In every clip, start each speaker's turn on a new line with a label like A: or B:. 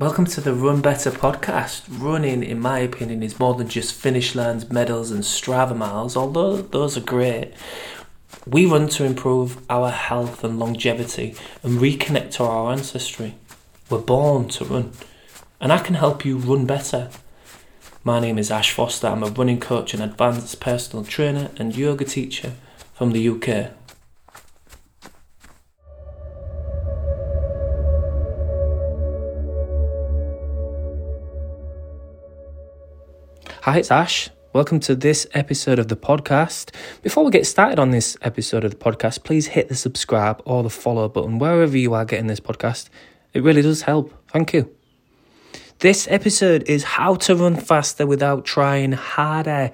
A: Welcome to the Run Better podcast. Running, in my opinion, is more than just finish lines, medals, and Strava miles, although those are great. We run to improve our health and longevity and reconnect to our ancestry. We're born to run, and I can help you run better. My name is Ash Foster. I'm a running coach and advanced personal trainer and yoga teacher from the UK. Hi, it's Ash. Welcome to this episode of the podcast. Before we get started on this episode of the podcast, please hit the subscribe or the follow button wherever you are getting this podcast. It really does help. Thank you. This episode is how to run faster without trying harder.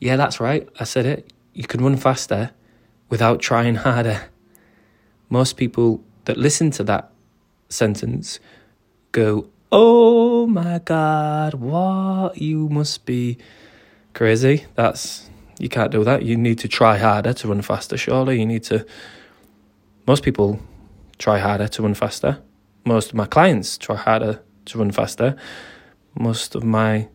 A: Yeah, that's right. I said it. You can run faster without trying harder. Most people that listen to that sentence go, Oh my God, what? You must be crazy. That's, you can't do that. You need to try harder to run faster, surely. You need to, most people try harder to run faster. Most of my clients try harder to run faster. Most of my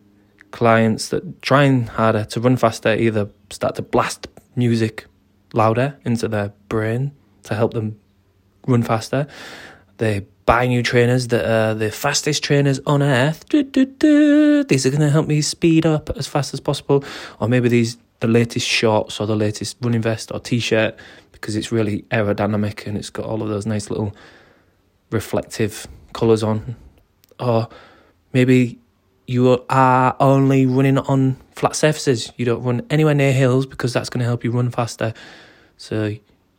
A: clients that trying harder to run faster either start to blast music louder into their brain to help them run faster. They buy new trainers that are the fastest trainers on earth. These are going to help me speed up as fast as possible. Or maybe these the latest shorts or the latest running vest or t-shirt because it's really aerodynamic and it's got all of those nice little reflective colours on or maybe you are only running on flat surfaces. You don't run anywhere near hills because that's going to help you run faster. So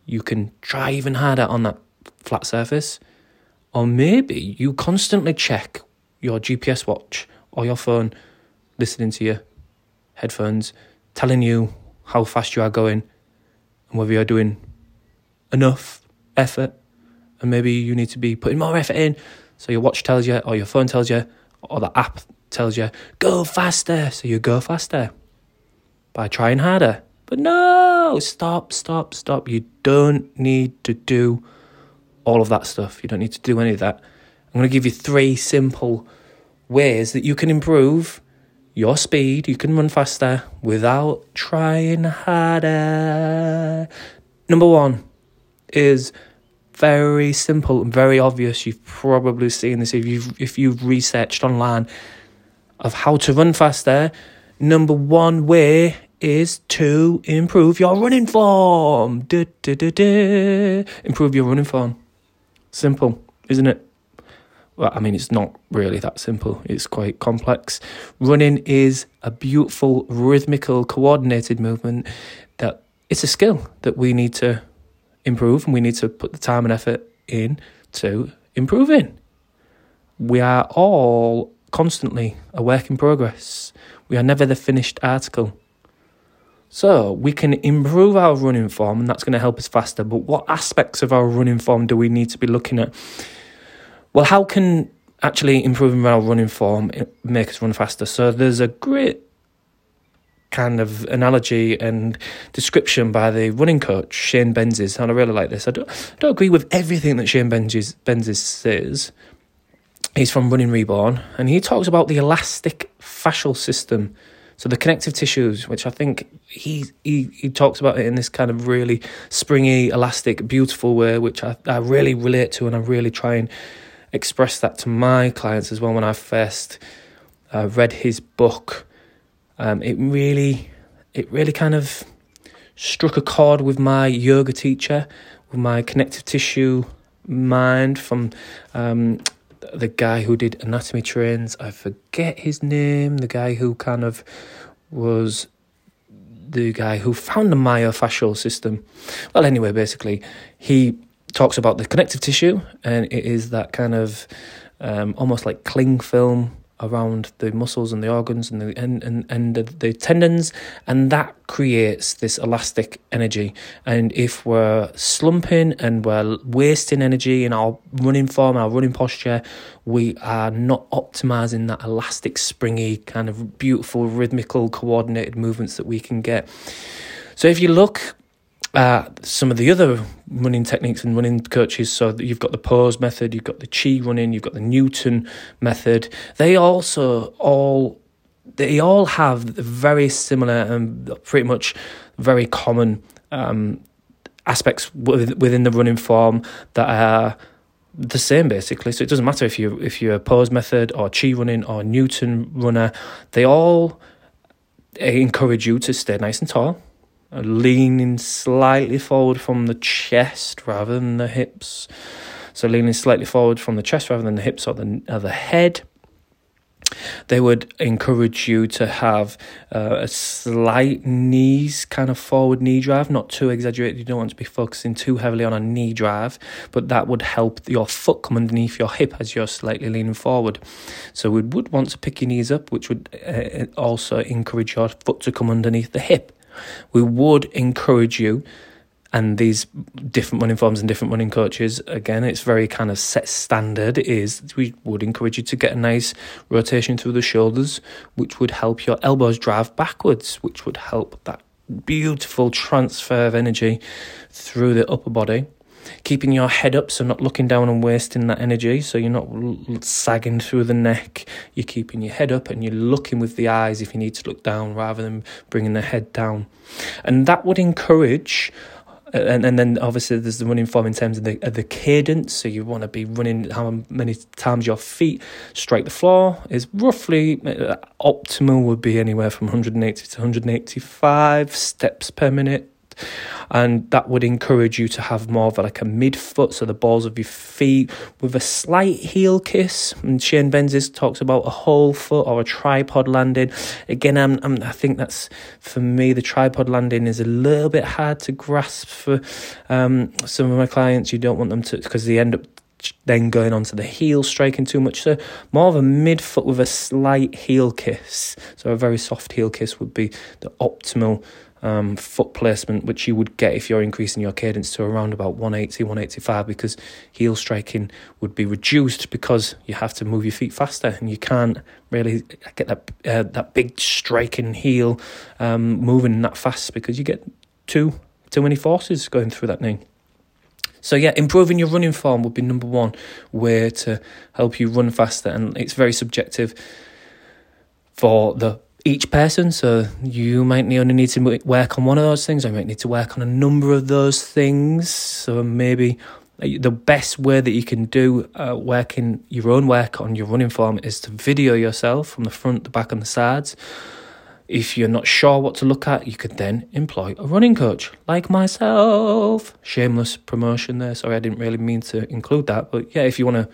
A: you can try even harder on that flat surface. Or maybe you constantly check your GPS watch or your phone, listening to your headphones, telling you how fast you are going and whether you're doing enough effort. And maybe you need to be putting more effort in so your watch tells you, or your phone tells you, or the app tells you, go faster. So you go faster by trying harder. But no, stop, stop, stop. You don't need to do all of that stuff. You don't need to do any of that. I'm going to give you three simple ways that you can improve your speed. You can run faster without trying harder. Number one is very simple and very obvious. You've probably seen this if you've if you've researched online of how to run faster. Number one way is to improve your running form. Improve your running form. Simple, isn't it? Well, I mean, it's not really that simple. It's quite complex. Running is a beautiful, rhythmical, coordinated movement that it's a skill that we need to improve and we need to put the time and effort in to improving. We are all constantly a work in progress. We are never the finished article. So we can improve our running form and that's going to help us faster. But what aspects of our running form do we need to be looking at? Well, how can actually improving our running form eh, make us run faster? So there's a great kind of analogy and description by the running coach Shane Benzies, and I really like this. I don't, don't agree with everything that Shane Benzies, Benzies says. He's from Running Reborn, and he talks about the elastic fascial system. So the connective tissues, which I think he he he talks about it in this kind of really springy, elastic, beautiful way, which I, I really relate to, and I really try and express that to my clients as well. When I first uh, read his book, um, it really, it really kind of struck a chord with my yoga teacher, with my connective tissue mind from um, the guy who did anatomy trains. I forget his name. The guy who kind of was the guy who found the myofascial system. Well, anyway, basically, he talks about the connective tissue, and it is that kind of um, almost like cling film around the muscles and the organs and the and, and, and the, the tendons and that creates this elastic energy. And if we're slumping and we're wasting energy in our running form our running posture we are not optimizing that elastic springy kind of beautiful rhythmical coordinated movements that we can get. So if you look uh, some of the other running techniques and running coaches. So you've got the pose method, you've got the chi running, you've got the Newton method. They also all they all have very similar and pretty much very common um, aspects within the running form that are the same basically. So it doesn't matter if you if you're a pose method or chi running or Newton runner. They all encourage you to stay nice and tall, leaning slightly forward from the chest rather than the hips. So leaning slightly forward from the chest rather than the hips or the or the head. They would encourage you to have uh, a slight knees, kind of forward knee drive, not too exaggerated. You don't want to be focusing too heavily on a knee drive, but that would help your foot come underneath your hip as you're slightly leaning forward. So we would want to pick your knees up, which would uh, also encourage your foot to come underneath the hip. We would encourage you and these different running forms and different running coaches again it's very kind of set standard is we would encourage you to get a nice rotation through the shoulders which would help your elbows drive backwards which would help that beautiful transfer of energy through the upper body keeping your head up so not looking down and wasting that energy so you're not sagging through the neck. You're keeping your head up and you're looking with the eyes if you need to look down rather than bringing the head down. And that would encourage and and then obviously there's the running form in terms of the of the cadence. So you want to be running how many times your feet strike the floor is roughly uh, optimal would be anywhere from 180 to 185 steps per minute and that would encourage you to have more of like a midfoot, so the balls of your feet with a slight heel kiss. And Shane Benzies talks about a whole foot or a tripod landing. Again, I'm, I'm, i think that's for me the tripod landing is a little bit hard to grasp for um, some of my clients. You don't want them to because they end up then going onto the heel, striking too much. So more of a midfoot with a slight heel kiss. So a very soft heel kiss would be the optimal um, foot placement, which you would get if you're increasing your cadence to around about 180, 185, because heel striking would be reduced because you have to move your feet faster and you can't really get that uh, that big striking heel um, moving that fast because you get too too many forces going through that knee. So yeah, improving your running form would be number one way to help you run faster, and it's very subjective for the each person. So you might only need to work on one of those things, I might need to work on a number of those things. So maybe the best way that you can do uh, working your own work on your running form is to video yourself from the front, the back, and the sides. If you're not sure what to look at, you could then employ a running coach like myself. Shameless promotion there. Sorry, I didn't really mean to include that, but yeah, if you wanna,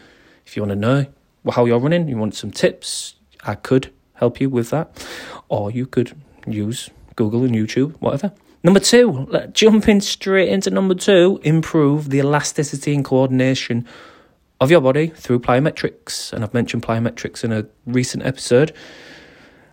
A: if you wanna know how you're running, you want some tips, I could help you with that. Or you could use Google and YouTube, whatever. Number two, jumping straight into number two, improve the elasticity and coordination of your body through plyometrics. And I've mentioned plyometrics in a recent episode.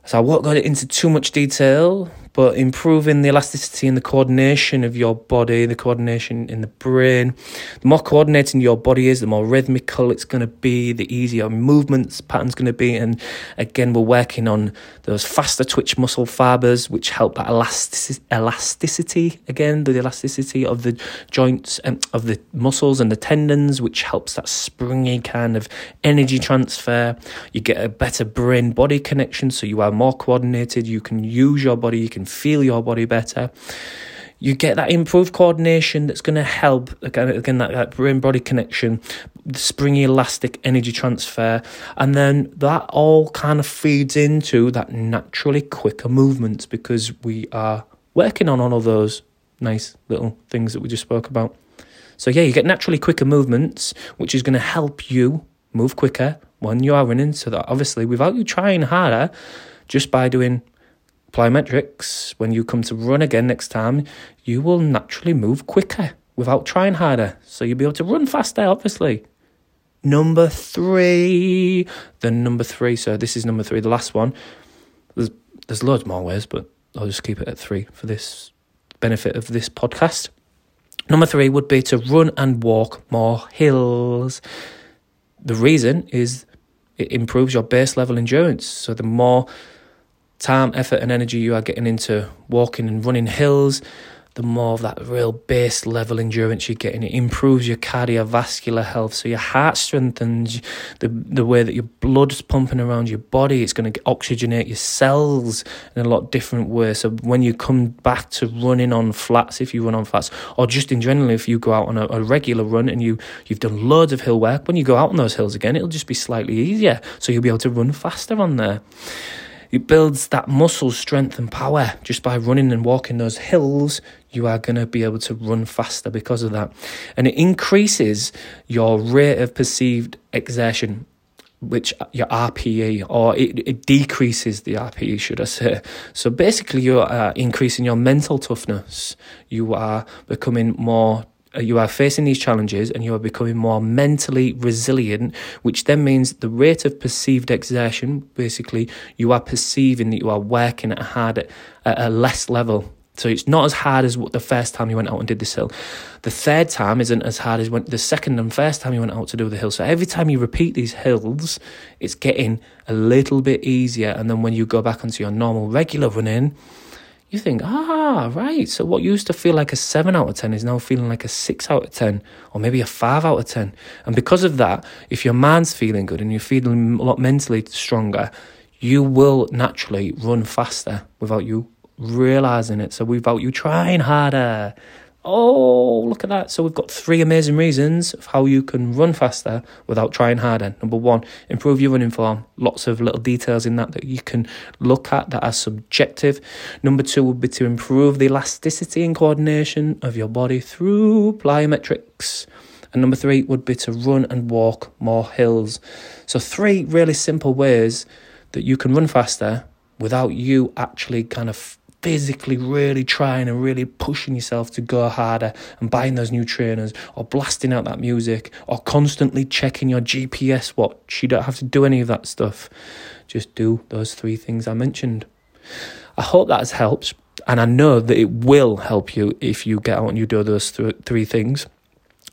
A: So I won't go into too much detail, but improving the elasticity and the coordination of your body, the coordination in the brain. The more coordinating your body is, the more rhythmical it's going to be, the easier movements patterns going to be. And again, we're working on those faster twitch muscle fibers, which help that elastic- elasticity again, the elasticity of the joints and of the muscles and the tendons, which helps that springy kind of energy transfer. You get a better brain body connection, so you are more coordinated. You can use your body, you can feel your body better. You get that improved coordination that's going to help again, again that, that brain body connection, the springy elastic energy transfer, and then that all kind of feeds into that naturally quicker movements because we are working on all of those nice little things that we just spoke about. So yeah, you get naturally quicker movements, which is going to help you move quicker when you are running. So that obviously, without you trying harder, just by doing plyometrics, when you come to run again next time, you will naturally move quicker without trying harder. So you'll be able to run faster, obviously. Number three. The number three. So this is number three, the last one. There's there's loads more ways, but I'll just keep it at three for this benefit of this podcast. Number three would be to run and walk more hills. The reason is it improves your base level endurance. So the more time, effort, and energy you are getting into walking and running hills, the more of that real base level endurance you're getting. It improves your cardiovascular health. So your heart strengthens the, the way that your blood's pumping around your body. It's going to oxygenate your cells in a lot different ways. So when you come back to running on flats, if you run on flats, or just in general, if you go out on a, a regular run and you, you've done loads of hill work, when you go out on those hills again, it'll just be slightly easier. So you'll be able to run faster on there. It builds that muscle strength and power just by running and walking those hills. You are going to be able to run faster because of that. And it increases your rate of perceived exertion, which your RPE, or it, it decreases the RPE, should I say. So basically, you're uh, increasing your mental toughness. You are becoming more uh, Uh, you are facing these challenges and you are becoming more mentally resilient, which then means the rate of perceived exertion, basically, you are perceiving that you are working at a hard at a less level. So it's not as hard as the first time you went out and did this hill. The third time isn't as hard as when the second and first time you went out to do the hill. So every time you repeat these hills, it's getting a little bit easier. And then when you go back onto your normal regular running, you think, ah, right. So what used to feel like a seven out of 10 is now feeling like a six out of 10 or maybe a five out of 10. And because of that, if your mind's feeling good and you're feeling a lot mentally stronger, you will naturally run faster without you realizing it. So without you trying harder. Oh, look at that. So we've got three amazing reasons of how you can run faster without trying harder. Number one, improve your running form. Lots of little details in that that you can look at that are subjective. Number two would be to improve the elasticity and coordination of your body through plyometrics. And number three would be to run and walk more hills. So, three really simple ways that you can run faster without you actually kind of physically really trying and really pushing yourself to go harder and buying those new trainers or blasting out that music or constantly checking your GPS watch. You don't have to do any of that stuff. Just do those three things I mentioned. I hope that has helped, and I know that it will help you if you get out and you do those th- three things.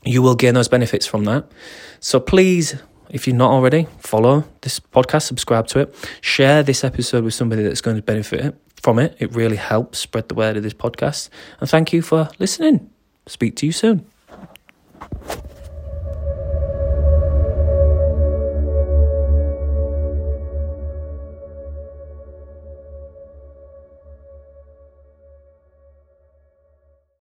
A: You will gain those benefits from that. So please if you're not already, follow this podcast, subscribe to it, share this episode with somebody that's going to benefit it from it. It really helps spread the word of this podcast. And thank you for listening. Speak to you soon.